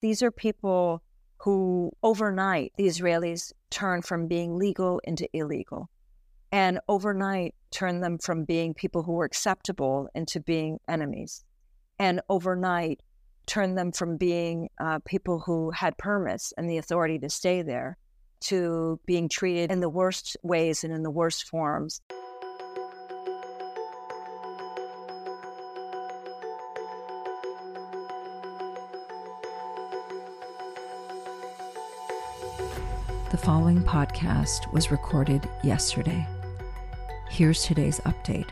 These are people who overnight the Israelis turn from being legal into illegal. And overnight turn them from being people who were acceptable into being enemies. And overnight turn them from being uh, people who had permits and the authority to stay there to being treated in the worst ways and in the worst forms. Following podcast was recorded yesterday. Here's today's update.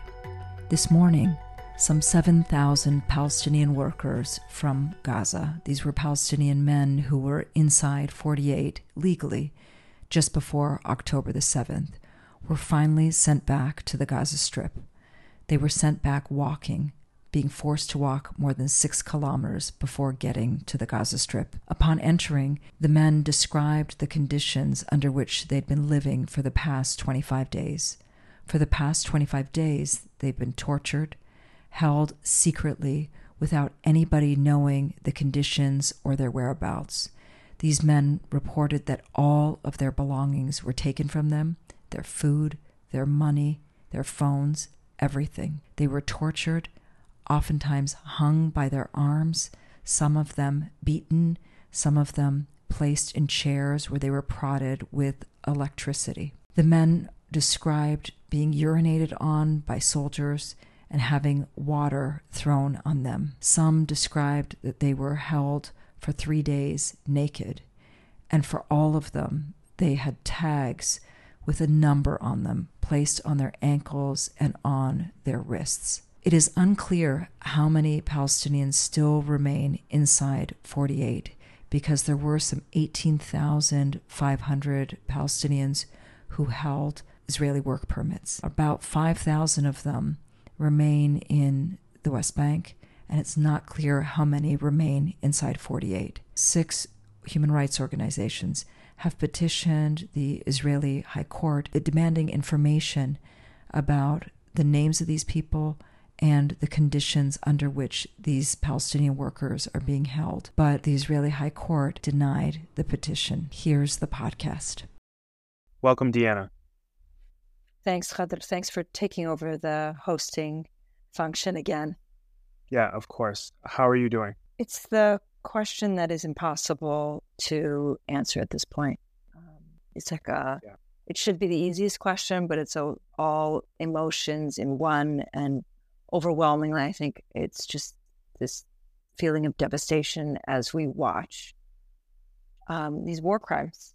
This morning, some 7,000 Palestinian workers from Gaza, these were Palestinian men who were inside 48 legally just before October the 7th, were finally sent back to the Gaza Strip. They were sent back walking being forced to walk more than six kilometers before getting to the Gaza Strip. Upon entering, the men described the conditions under which they'd been living for the past 25 days. For the past 25 days, they've been tortured, held secretly without anybody knowing the conditions or their whereabouts. These men reported that all of their belongings were taken from them their food, their money, their phones, everything. They were tortured oftentimes hung by their arms, some of them beaten, some of them placed in chairs where they were prodded with electricity. The men described being urinated on by soldiers and having water thrown on them. Some described that they were held for three days naked, and for all of them, they had tags with a number on them placed on their ankles and on their wrists. It is unclear how many Palestinians still remain inside 48 because there were some 18,500 Palestinians who held Israeli work permits. About 5,000 of them remain in the West Bank, and it's not clear how many remain inside 48. Six human rights organizations have petitioned the Israeli High Court demanding information about the names of these people and the conditions under which these Palestinian workers are being held. But the Israeli High Court denied the petition. Here's the podcast. Welcome, Diana. Thanks, Khadr. Thanks for taking over the hosting function again. Yeah, of course. How are you doing? It's the question that is impossible to answer at this point. Um, it's like a, yeah. it should be the easiest question, but it's a, all emotions in one. And overwhelmingly, I think it's just this feeling of devastation as we watch um, these war crimes.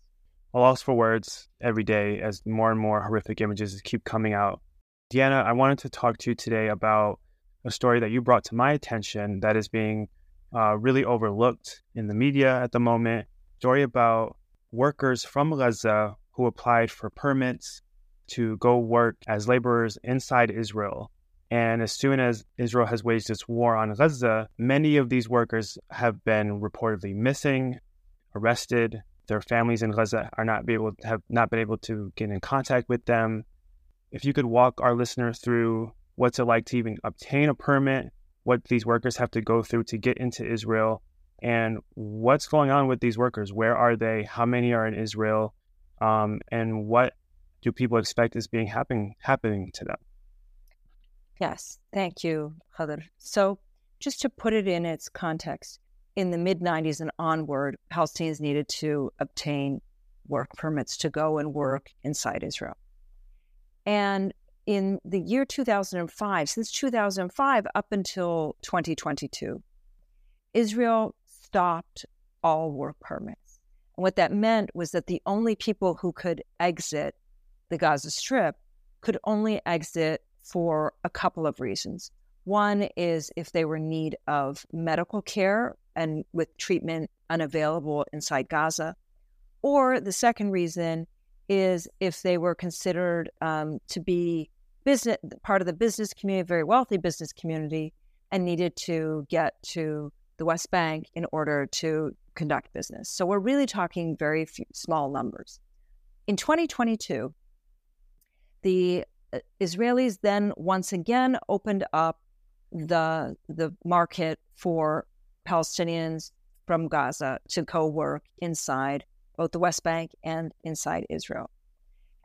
A loss for words every day as more and more horrific images keep coming out. Diana, I wanted to talk to you today about a story that you brought to my attention that is being uh, really overlooked in the media at the moment. Story about workers from Gaza who applied for permits to go work as laborers inside Israel and as soon as Israel has waged its war on Gaza, many of these workers have been reportedly missing, arrested. Their families in Gaza are not be able have not been able to get in contact with them. If you could walk our listeners through what's it like to even obtain a permit, what these workers have to go through to get into Israel, and what's going on with these workers? Where are they? How many are in Israel? Um, and what do people expect is being happening happening to them? Yes, thank you, Khadr. So, just to put it in its context, in the mid 90s and onward, Palestinians needed to obtain work permits to go and work inside Israel. And in the year 2005, since 2005 up until 2022, Israel stopped all work permits. And what that meant was that the only people who could exit the Gaza Strip could only exit for a couple of reasons. One is if they were in need of medical care and with treatment unavailable inside Gaza. Or the second reason is if they were considered um, to be business part of the business community, very wealthy business community, and needed to get to the West Bank in order to conduct business. So we're really talking very few, small numbers. In 2022, the Uh, Israelis then once again opened up the the market for Palestinians from Gaza to co work inside both the West Bank and inside Israel.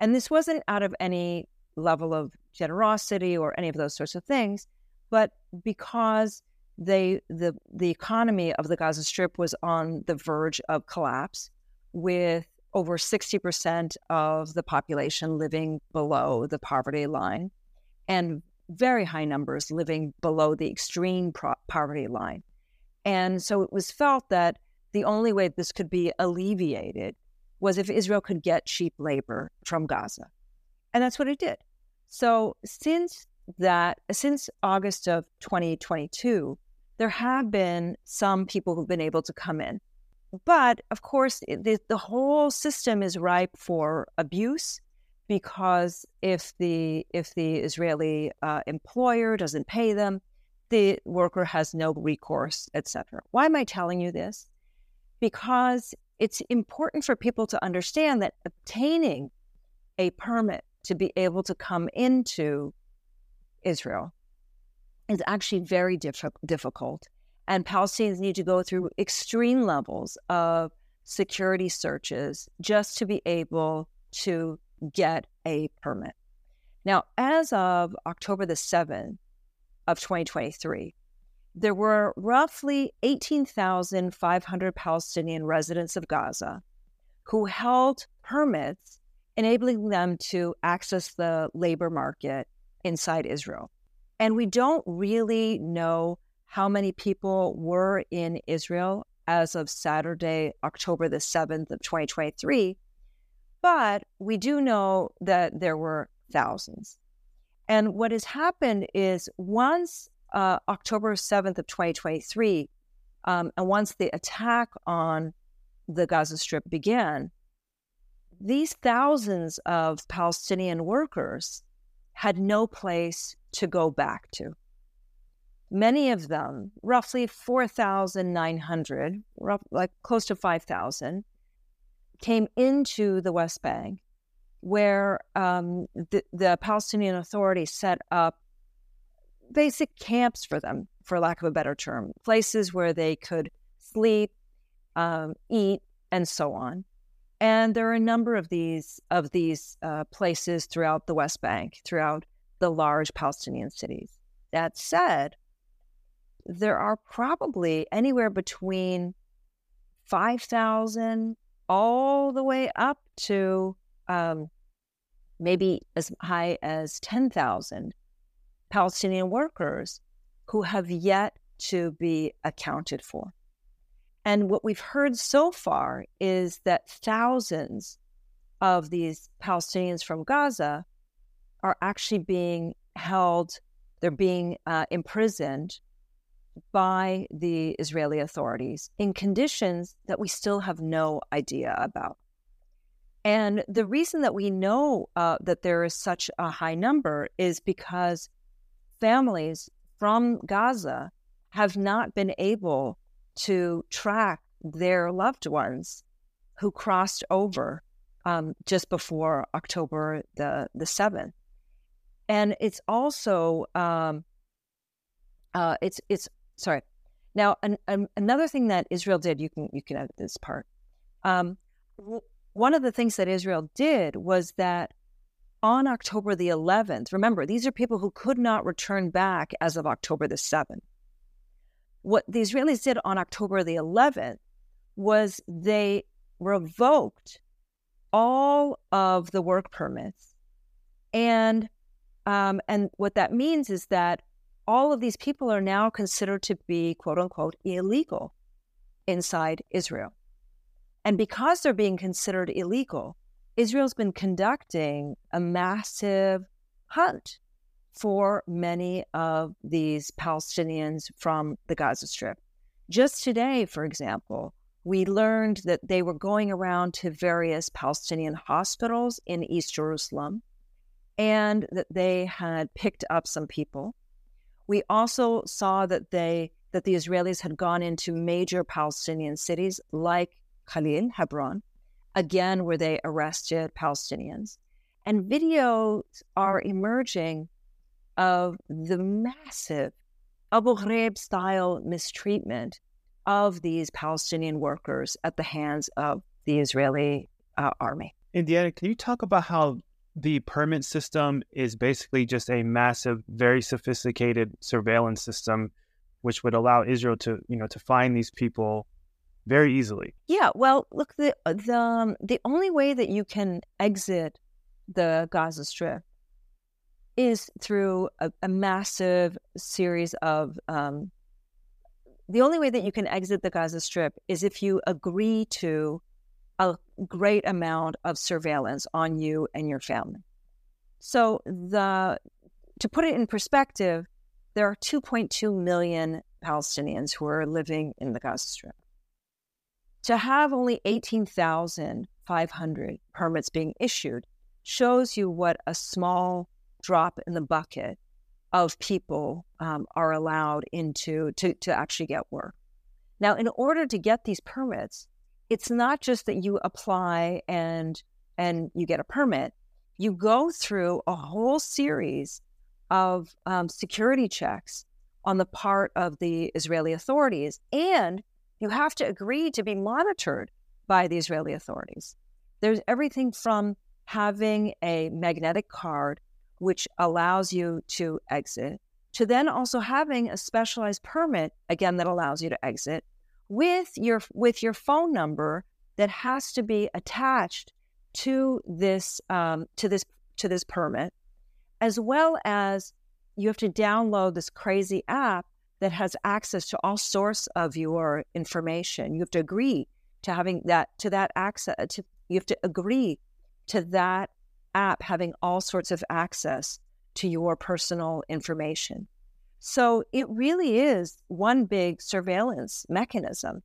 And this wasn't out of any level of generosity or any of those sorts of things, but because they the the economy of the Gaza Strip was on the verge of collapse with over 60% of the population living below the poverty line and very high numbers living below the extreme pro- poverty line. And so it was felt that the only way this could be alleviated was if Israel could get cheap labor from Gaza. And that's what it did. So since that, since August of 2022, there have been some people who've been able to come in. But of course, the, the whole system is ripe for abuse because if the if the Israeli uh, employer doesn't pay them, the worker has no recourse, etc. Why am I telling you this? Because it's important for people to understand that obtaining a permit to be able to come into Israel is actually very diff- difficult. And Palestinians need to go through extreme levels of security searches just to be able to get a permit. Now, as of October the 7th of 2023, there were roughly 18,500 Palestinian residents of Gaza who held permits enabling them to access the labor market inside Israel. And we don't really know how many people were in Israel as of Saturday, October the 7th of 2023, but we do know that there were thousands. And what has happened is once uh, October 7th of 2023, um, and once the attack on the Gaza Strip began, these thousands of Palestinian workers had no place to go back to. Many of them, roughly 4,900, like close to 5,000, came into the West Bank, where um, the, the Palestinian Authority set up basic camps for them, for lack of a better term, places where they could sleep, um, eat, and so on. And there are a number of these of these uh, places throughout the West Bank, throughout the large Palestinian cities. That said, there are probably anywhere between 5,000 all the way up to um, maybe as high as 10,000 Palestinian workers who have yet to be accounted for. And what we've heard so far is that thousands of these Palestinians from Gaza are actually being held, they're being uh, imprisoned by the Israeli authorities in conditions that we still have no idea about. And the reason that we know uh, that there is such a high number is because families from Gaza have not been able to track their loved ones who crossed over um, just before October the, the 7th. And it's also, um, uh, it's, it's, sorry. Now, an, an, another thing that Israel did, you can, you can edit this part. Um, w- one of the things that Israel did was that on October the 11th, remember, these are people who could not return back as of October the 7th what the Israelis did on October the 11th was they revoked all of the work permits. And um, and what that means is that all of these people are now considered to be quote unquote illegal inside Israel. And because they're being considered illegal, Israel's been conducting a massive hunt for many of these Palestinians from the Gaza Strip. Just today, for example, we learned that they were going around to various Palestinian hospitals in East Jerusalem and that they had picked up some people. We also saw that they that the Israelis had gone into major Palestinian cities like Khalil, Hebron, again where they arrested Palestinians. And videos are emerging of the massive Abu Ghraib style mistreatment of these Palestinian workers at the hands of the Israeli uh, army. Indiana, can you talk about how the permit system is basically just a massive, very sophisticated surveillance system, which would allow Israel to, you know, to find these people very easily. Yeah, well, look, the the um, the only way that you can exit the Gaza Strip is through a, a massive series of. Um, the only way that you can exit the Gaza Strip is if you agree to a great amount of surveillance on you and your family. So the to put it in perspective, there are 2.2 million Palestinians who are living in the Gaza Strip. To have only 18,500 permits being issued shows you what a small drop in the bucket of people um, are allowed into to, to actually get work. Now, in order to get these permits, it's not just that you apply and and you get a permit. You go through a whole series of um, security checks on the part of the Israeli authorities, and you have to agree to be monitored by the Israeli authorities. There's everything from having a magnetic card, which allows you to exit, to then also having a specialized permit, again, that allows you to exit, with your with your phone number that has to be attached to this um, to this to this permit, as well as you have to download this crazy app that has access to all sorts of your information. You have to agree to having that to that access. To, you have to agree to that app having all sorts of access to your personal information. So it really is one big surveillance mechanism.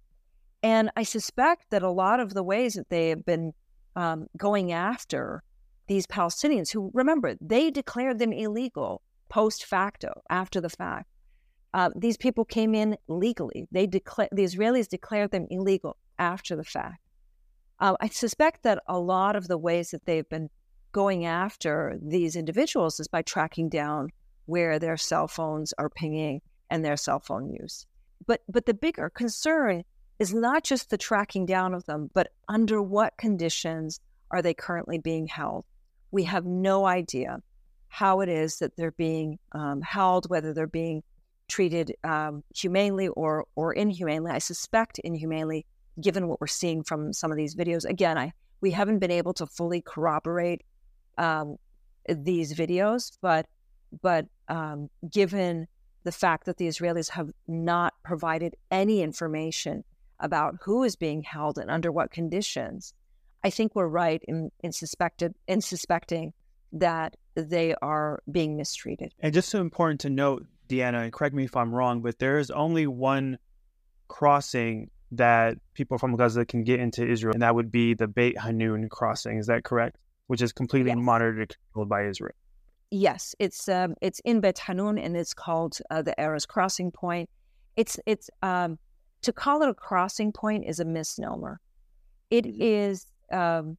And I suspect that a lot of the ways that they have been um, going after these Palestinians, who remember, they declared them illegal post facto, after the fact. Uh, these people came in legally. They declared the Israelis declared them illegal after the fact. Uh, I suspect that a lot of the ways that they've been going after these individuals is by tracking down where their cell phones are pinging and their cell phone use. But but the bigger concern is not just the tracking down of them, but under what conditions are they currently being held? We have no idea how it is that they're being um, held, whether they're being treated um, humanely or or inhumanely. I suspect inhumanely, given what we're seeing from some of these videos. Again, I we haven't been able to fully corroborate um, these videos, but but um, given the fact that the Israelis have not provided any information about who is being held and under what conditions, I think we're right in, in suspected in suspecting that they are being mistreated. And just so important to note, Diana, and correct me if I'm wrong, but there is only one crossing that people from Gaza can get into Israel, and that would be the Beit Hanun crossing. Is that correct? Which is completely yes. monitored and controlled by Israel. Yes, it's um, it's in Beit Hanun and it's called uh, the Erez Crossing Point. It's it's um, to call it a crossing point is a misnomer. It mm-hmm. is um,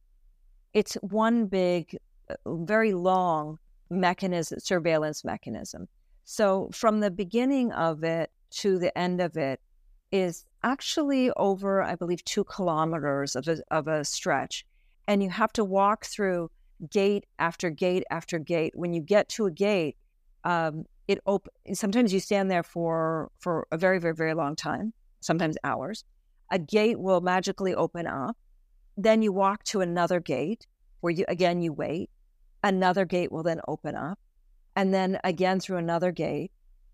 it's one big, uh, very long mechanism, surveillance mechanism. So from the beginning of it to the end of it is actually over, I believe, two kilometers of a, of a stretch, and you have to walk through gate after gate after gate. When you get to a gate, um, it op- sometimes you stand there for for a very very very long time, sometimes hours. A gate will magically open up. Then you walk to another gate where you again you wait. Another gate will then open up, and then again through another gate,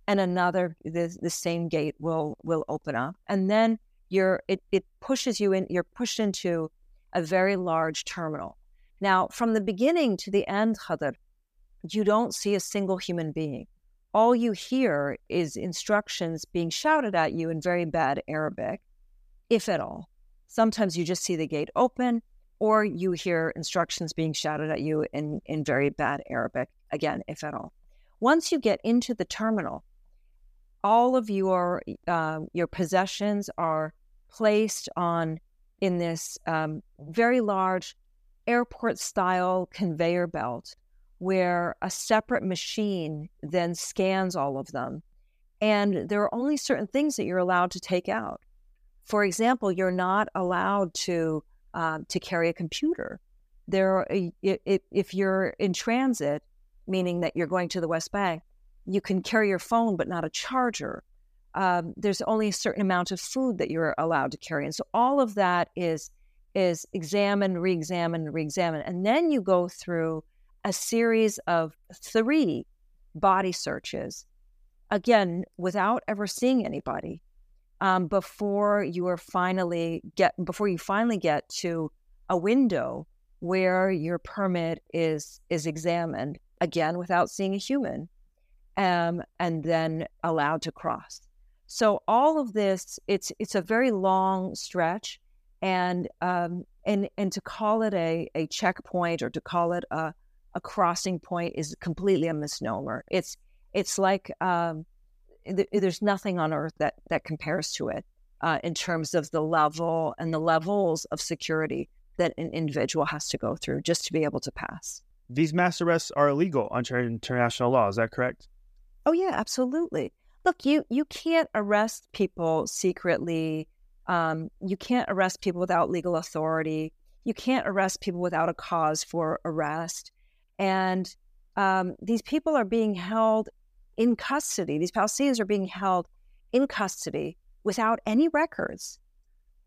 and another the, the same gate will will open up, and then you're it it pushes you in. You're pushed into a very large terminal now, from the beginning to the end, Khadr, you don't see a single human being. All you hear is instructions being shouted at you in very bad Arabic, if at all. Sometimes you just see the gate open, or you hear instructions being shouted at you in, in very bad Arabic, again, if at all. Once you get into the terminal, all of your uh, your possessions are placed on in this um, very large airport style conveyor belt where a separate machine then scans all of them. And there are only certain things that you're allowed to take out. For example, you're not allowed to uh, to carry a computer. There, if, if you're in transit, meaning that you're going to the West Bank, you can carry your phone but not a charger. Um, there's only a certain amount of food that you're allowed to carry, and so all of that is is examine, re examine, re examine. and then you go through a series of three body searches, again without ever seeing anybody, um, before you are finally get before you finally get to a window where your permit is is examined again without seeing a human, um, and then allowed to cross. So all of this, it's it's a very long stretch, and um, and and to call it a a checkpoint or to call it a a crossing point is completely a misnomer. It's it's like um, th- there's nothing on earth that that compares to it uh, in terms of the level and the levels of security that an individual has to go through just to be able to pass. These mass arrests are illegal under international law. Is that correct? Oh yeah, absolutely. Look, you you can't arrest people secretly. Um, you can't arrest people without legal authority. You can't arrest people without a cause for arrest. And um, these people are being held in custody. These Palestinians are being held in custody without any records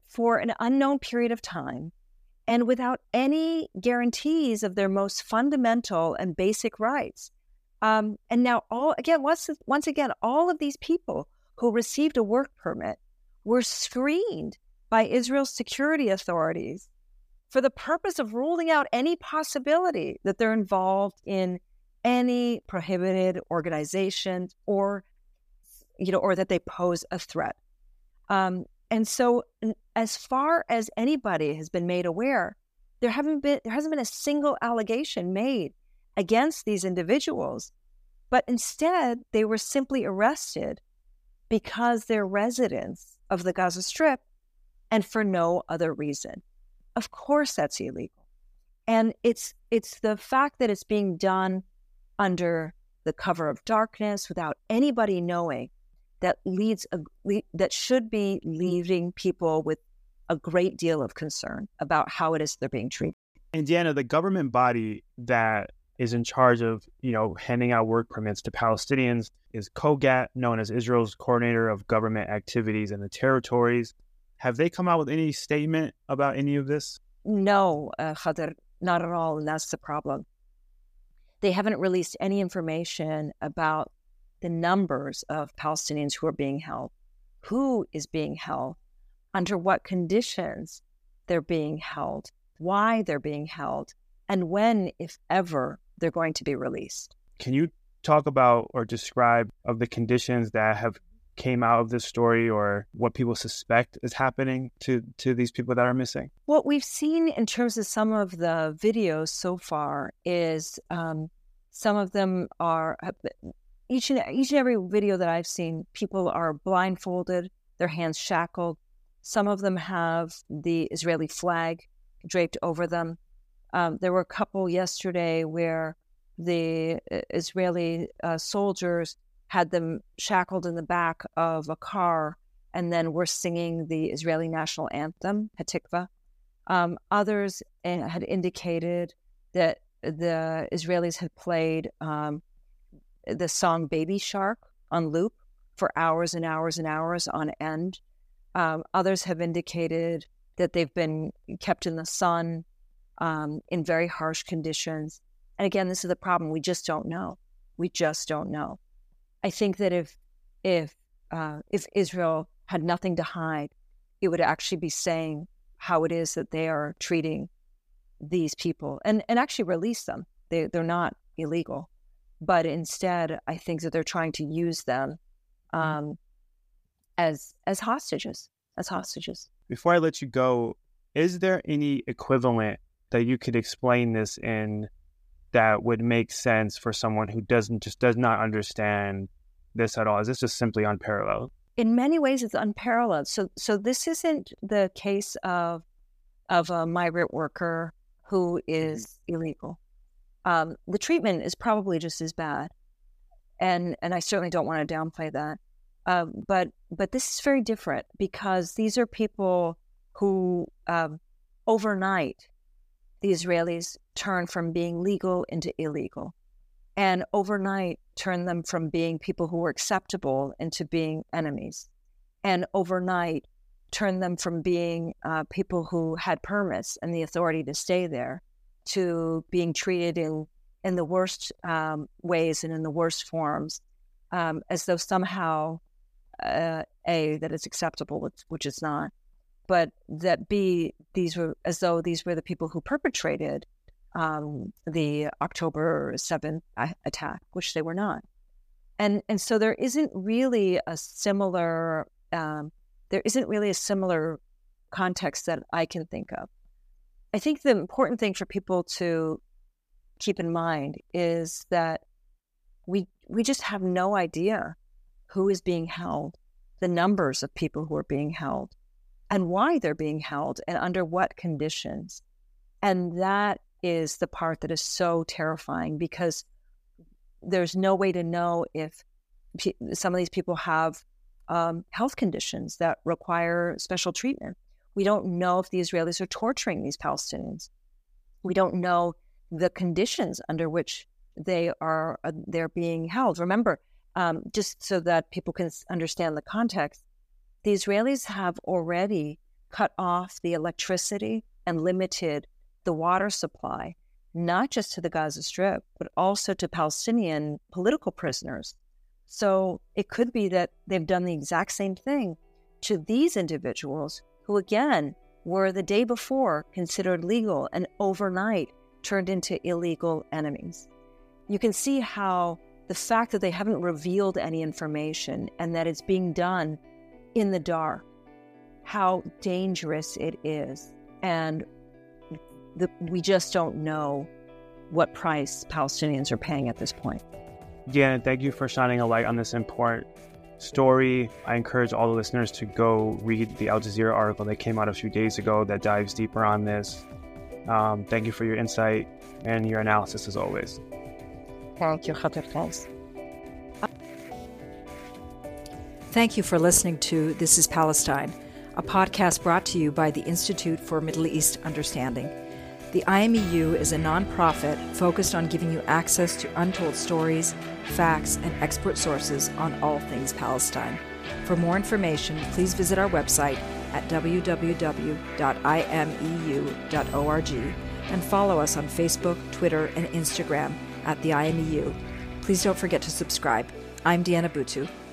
for an unknown period of time and without any guarantees of their most fundamental and basic rights. Um, and now, all again, once once again, all of these people who received a work permit were screened by Israel's security authorities for the purpose of ruling out any possibility that they're involved in any prohibited organization or you know or that they pose a threat. Um, and so as far as anybody has been made aware there haven't been there hasn't been a single allegation made against these individuals but instead they were simply arrested because they're residents of the gaza strip and for no other reason of course that's illegal and it's it's the fact that it's being done under the cover of darkness without anybody knowing that leads a, that should be leaving people with a great deal of concern about how it is they're being treated. Indiana, the government body that is in charge of, you know, handing out work permits to Palestinians is COGAT, known as Israel's Coordinator of Government Activities in the Territories. Have they come out with any statement about any of this? No, uh, Khader, not at all. And that's the problem. They haven't released any information about the numbers of Palestinians who are being held, who is being held, under what conditions they're being held, why they're being held, and when, if ever, they're going to be released. Can you talk about or describe of the conditions that have came out of this story or what people suspect is happening to to these people that are missing? What we've seen in terms of some of the videos so far is um, some of them are each and each and every video that I've seen, people are blindfolded, their hands shackled. Some of them have the Israeli flag draped over them. Um, there were a couple yesterday where the Israeli uh, soldiers had them shackled in the back of a car and then were singing the Israeli national anthem, Hatikva. Um, others uh, had indicated that the Israelis had played um, the song Baby Shark on loop for hours and hours and hours on end. Um, others have indicated that they've been kept in the sun um, in very harsh conditions. And again, this is the problem. We just don't know. We just don't know. I think that if if uh, if Israel had nothing to hide, it would actually be saying how it is that they are treating these people and, and actually release them. They, they're not illegal. But instead, I think that they're trying to use them mm-hmm. um, as as hostages, as hostages. Before I let you go, is there any equivalent that you could explain this in that would make sense for someone who doesn't just does not understand this at all? Is this just simply unparalleled? In many ways, it's unparalleled. So, so this isn't the case of of a migrant worker who mm-hmm. illegal. Um, the treatment is probably just as bad, and and I certainly don't want to downplay that. Um, but but this is very different because these are people who um, overnight the Israelis turn from being legal into illegal, and overnight turn them from being people who were acceptable into being enemies, and overnight turn them from being uh, people who had permits and the authority to stay there to being treated in in the worst um, ways and in the worst forms, um, as though somehow uh, a that it's acceptable, which, which it's not, but that b these were as though these were the people who perpetrated um, the October seventh attack, which they were not, and and so there isn't really a similar um, there isn't really a similar context that I can think of. I think the important thing for people to keep in mind is that we we just have no idea who is being held, the numbers of people who are being held, and why they're being held, and under what conditions. And that is the part that is so terrifying because there's no way to know if some of these people have um, health conditions that require special treatment. We don't know if the Israelis are torturing these Palestinians. We don't know the conditions under which they are uh, they're being held. Remember, um, just so that people can understand the context, the Israelis have already cut off the electricity and limited the water supply, not just to the Gaza Strip, but also to Palestinian political prisoners. So it could be that they've done the exact same thing to these individuals who, again, were the day before considered legal and overnight turned into illegal enemies. You can see how the fact that they haven't revealed any information and that it's being done in the dark, how dangerous it is. And the, we just don't know what price Palestinians are paying at this point. Yeah, thank you for shining a light on this important story. I encourage all the listeners to go read the Al Jazeera article that came out a few days ago that dives deeper on this. Um, thank you for your insight and your analysis as always. Thank you, Khater Thank you for listening to This is Palestine, a podcast brought to you by the Institute for Middle East Understanding. The IMEU is a nonprofit focused on giving you access to untold stories, facts, and expert sources on all things Palestine. For more information, please visit our website at www.imeu.org and follow us on Facebook, Twitter, and Instagram at the IMEU. Please don't forget to subscribe. I'm Diana Buttu.